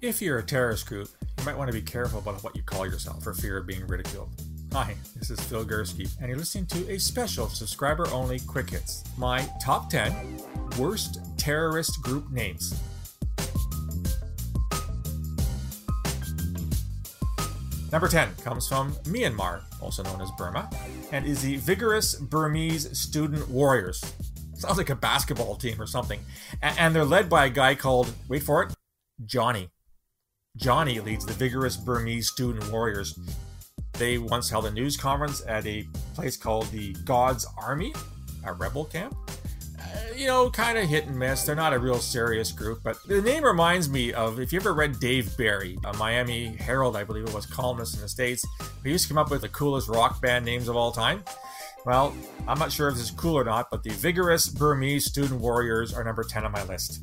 If you're a terrorist group, you might want to be careful about what you call yourself for fear of being ridiculed. Hi, this is Phil Gurski, and you're listening to a special subscriber only Quick Hits my top 10 worst terrorist group names. Number 10 comes from Myanmar, also known as Burma, and is the Vigorous Burmese Student Warriors. Sounds like a basketball team or something. And they're led by a guy called, wait for it, Johnny. Johnny leads the vigorous Burmese student warriors. They once held a news conference at a place called the God's Army, a rebel camp. Uh, you know, kind of hit and miss. They're not a real serious group, but the name reminds me of if you ever read Dave Barry, a Miami Herald, I believe it was, columnist in the States, He used to come up with the coolest rock band names of all time. Well, I'm not sure if this is cool or not, but the vigorous Burmese student warriors are number 10 on my list.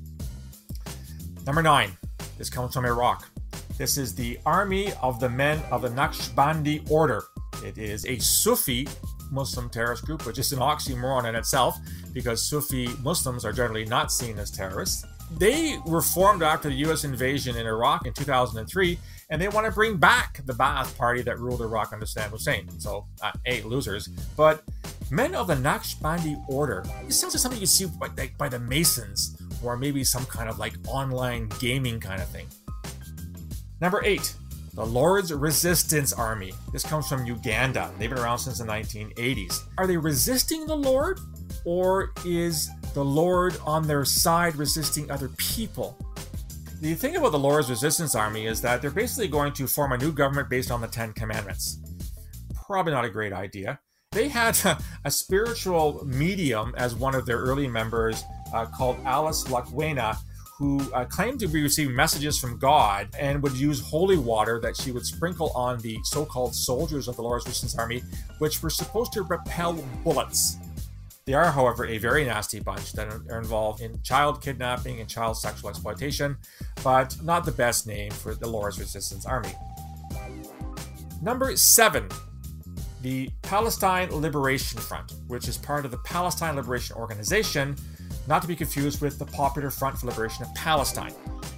Number 9. This comes from Iraq. This is the Army of the Men of the Naqshbandi Order. It is a Sufi Muslim terrorist group, which is an oxymoron in itself because Sufi Muslims are generally not seen as terrorists. They were formed after the US invasion in Iraq in 2003, and they want to bring back the Ba'ath party that ruled Iraq under Saddam Hussein. So, uh, A, losers. But Men of the Naqshbandi Order, it sounds like something you see by, like, by the Masons, or maybe some kind of like online gaming kind of thing. Number 8. The Lord's Resistance Army. This comes from Uganda. They've been around since the 1980s. Are they resisting the Lord? Or is the Lord on their side resisting other people? The thing about the Lord's Resistance Army is that they're basically going to form a new government based on the Ten Commandments. Probably not a great idea. They had a, a spiritual medium as one of their early members uh, called Alice Lakwena, who uh, claimed to be receiving messages from God and would use holy water that she would sprinkle on the so called soldiers of the Lord's Resistance Army, which were supposed to repel bullets. They are, however, a very nasty bunch that are involved in child kidnapping and child sexual exploitation, but not the best name for the Lord's Resistance Army. Number seven, the Palestine Liberation Front, which is part of the Palestine Liberation Organization, not to be confused with the Popular Front for Liberation of Palestine.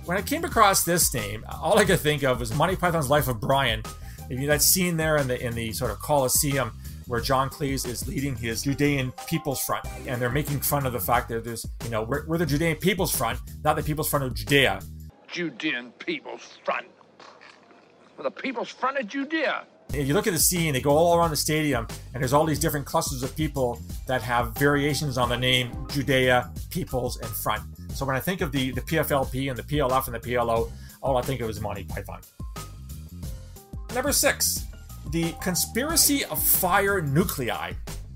When I came across this name, all I could think of was Monty Python's Life of Brian. If you That scene there in the in the sort of Colosseum where John Cleese is leading his Judean People's Front, and they're making fun of the fact that there's, you know, we're, we're the Judean People's Front, not the People's Front of Judea. Judean People's Front. Well, the People's Front of Judea. If you look at the scene, they go all around the stadium, and there's all these different clusters of people that have variations on the name Judea, Peoples, in Front. So when I think of the, the PFLP and the PLF and the PLO, all I think of is Monty Python. Number six, the Conspiracy of Fire Nuclei.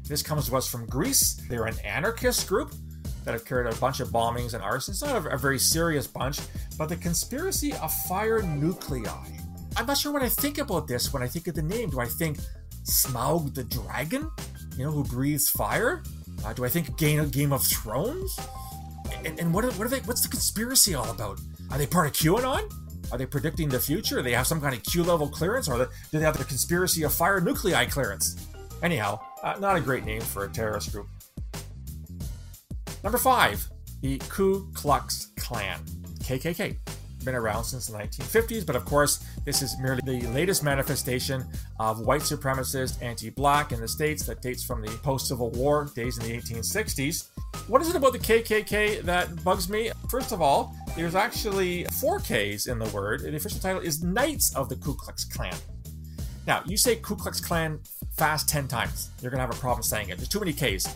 This comes to us from Greece. They're an anarchist group that have carried a bunch of bombings and arson. It's not a, a very serious bunch, but the Conspiracy of Fire Nuclei. I'm not sure what I think about this when I think of the name. Do I think Smaug the Dragon? You know, who breathes fire? Uh, do I think Game, Game of Thrones? And, and what, are, what are they? What's the conspiracy all about? Are they part of QAnon? Are they predicting the future? They have some kind of Q level clearance, or do they have the conspiracy of fire nuclei clearance? Anyhow, uh, not a great name for a terrorist group. Number five, the Ku Klux Klan, KKK been around since the 1950s, but of course, this is merely the latest manifestation of white supremacist anti black in the States that dates from the post Civil War days in the 1860s. What is it about the KKK that bugs me? First of all, there's actually four Ks in the word. The official title is Knights of the Ku Klux Klan. Now, you say Ku Klux Klan fast 10 times, you're going to have a problem saying it. There's too many Ks.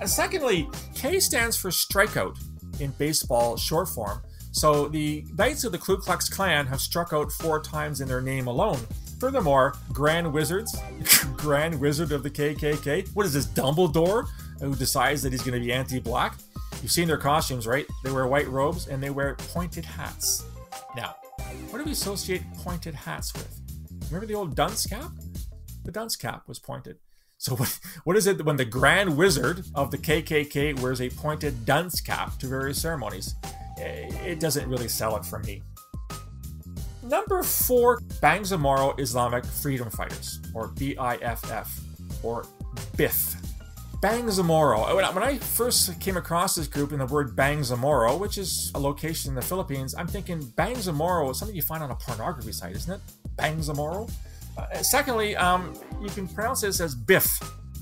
Uh, secondly, K stands for strikeout in baseball short form. So the Knights of the Ku Klux Klan have struck out four times in their name alone. Furthermore, Grand Wizards, Grand Wizard of the KKK, what is this, Dumbledore, who decides that he's going to be anti black? You've seen their costumes, right? They wear white robes and they wear pointed hats. Now, what do we associate pointed hats with? Remember the old dunce cap? The dunce cap was pointed. So what, what is it when the Grand Wizard of the KKK wears a pointed dunce cap to various ceremonies? It doesn't really sell it for me. Number four, Bangsamoro Islamic Freedom Fighters, or BIFF, or BIF. Bangsamoro. When I- when I first came across this group and the word Bangsamoro, which is a location in the Philippines, I'm thinking Bangsamoro is something you find on a pornography site, isn't it? Bangsamoro. Uh, secondly, um, you can pronounce this as Biff.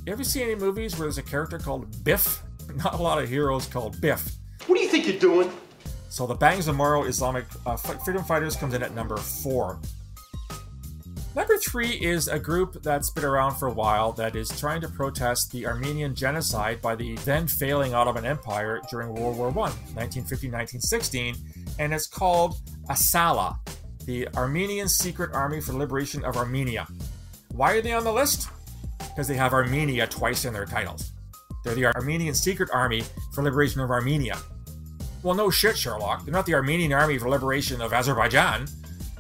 You ever see any movies where there's a character called Biff? Not a lot of heroes called Biff. What do you think you're doing? So the Bangsamoro Islamic uh, Freedom Fighters comes in at number four. Number three is a group that's been around for a while that is trying to protest the Armenian genocide by the then failing Ottoman Empire during World War I, 1915-1916, and it's called Asala, the Armenian Secret Army for Liberation of Armenia. Why are they on the list? Because they have Armenia twice in their titles. They're the Armenian Secret Army for Liberation of Armenia. Well, no shit, Sherlock. They're not the Armenian Army for Liberation of Azerbaijan,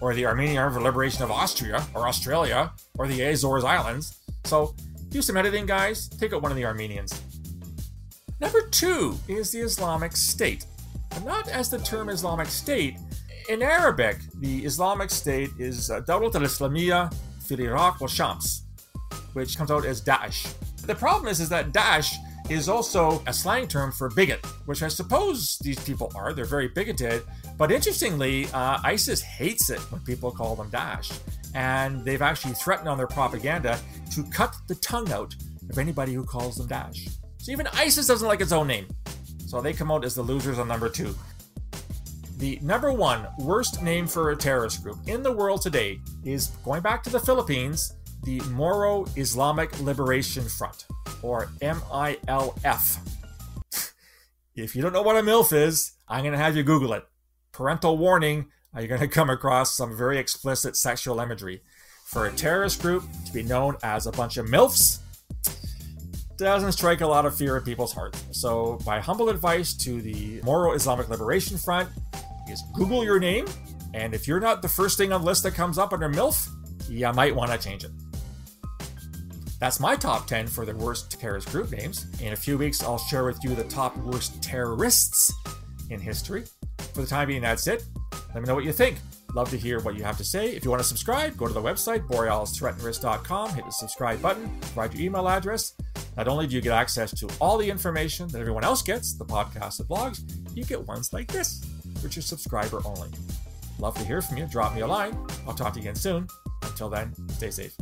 or the Armenian Army for Liberation of Austria, or Australia, or the Azores Islands. So, do some editing, guys. Take out one of the Armenians. Number two is the Islamic State. But not as the term Islamic State. In Arabic, the Islamic State is uh, Dawlat al-Islamiyya fil Iraq wa Shams, which comes out as Daesh. The problem is, is that Daesh is also a slang term for bigot, which I suppose these people are. They're very bigoted. But interestingly, uh, ISIS hates it when people call them Daesh. And they've actually threatened on their propaganda to cut the tongue out of anybody who calls them Daesh. So even ISIS doesn't like its own name. So they come out as the losers on number two. The number one worst name for a terrorist group in the world today is going back to the Philippines, the Moro Islamic Liberation Front, or MILF. if you don't know what a MILF is, I'm going to have you Google it. Parental warning you're going to come across some very explicit sexual imagery. For a terrorist group to be known as a bunch of MILFs doesn't strike a lot of fear in people's hearts. So, my humble advice to the Moro Islamic Liberation Front is Google your name, and if you're not the first thing on the list that comes up under MILF, you might want to change it. That's my top 10 for the worst terrorist group names. In a few weeks, I'll share with you the top worst terrorists in history. For the time being, that's it. Let me know what you think. Love to hear what you have to say. If you want to subscribe, go to the website, borealisthreatandrisk.com, hit the subscribe button, provide your email address. Not only do you get access to all the information that everyone else gets, the podcasts and blogs, you get ones like this, which are subscriber only. Love to hear from you. Drop me a line. I'll talk to you again soon. Until then, stay safe.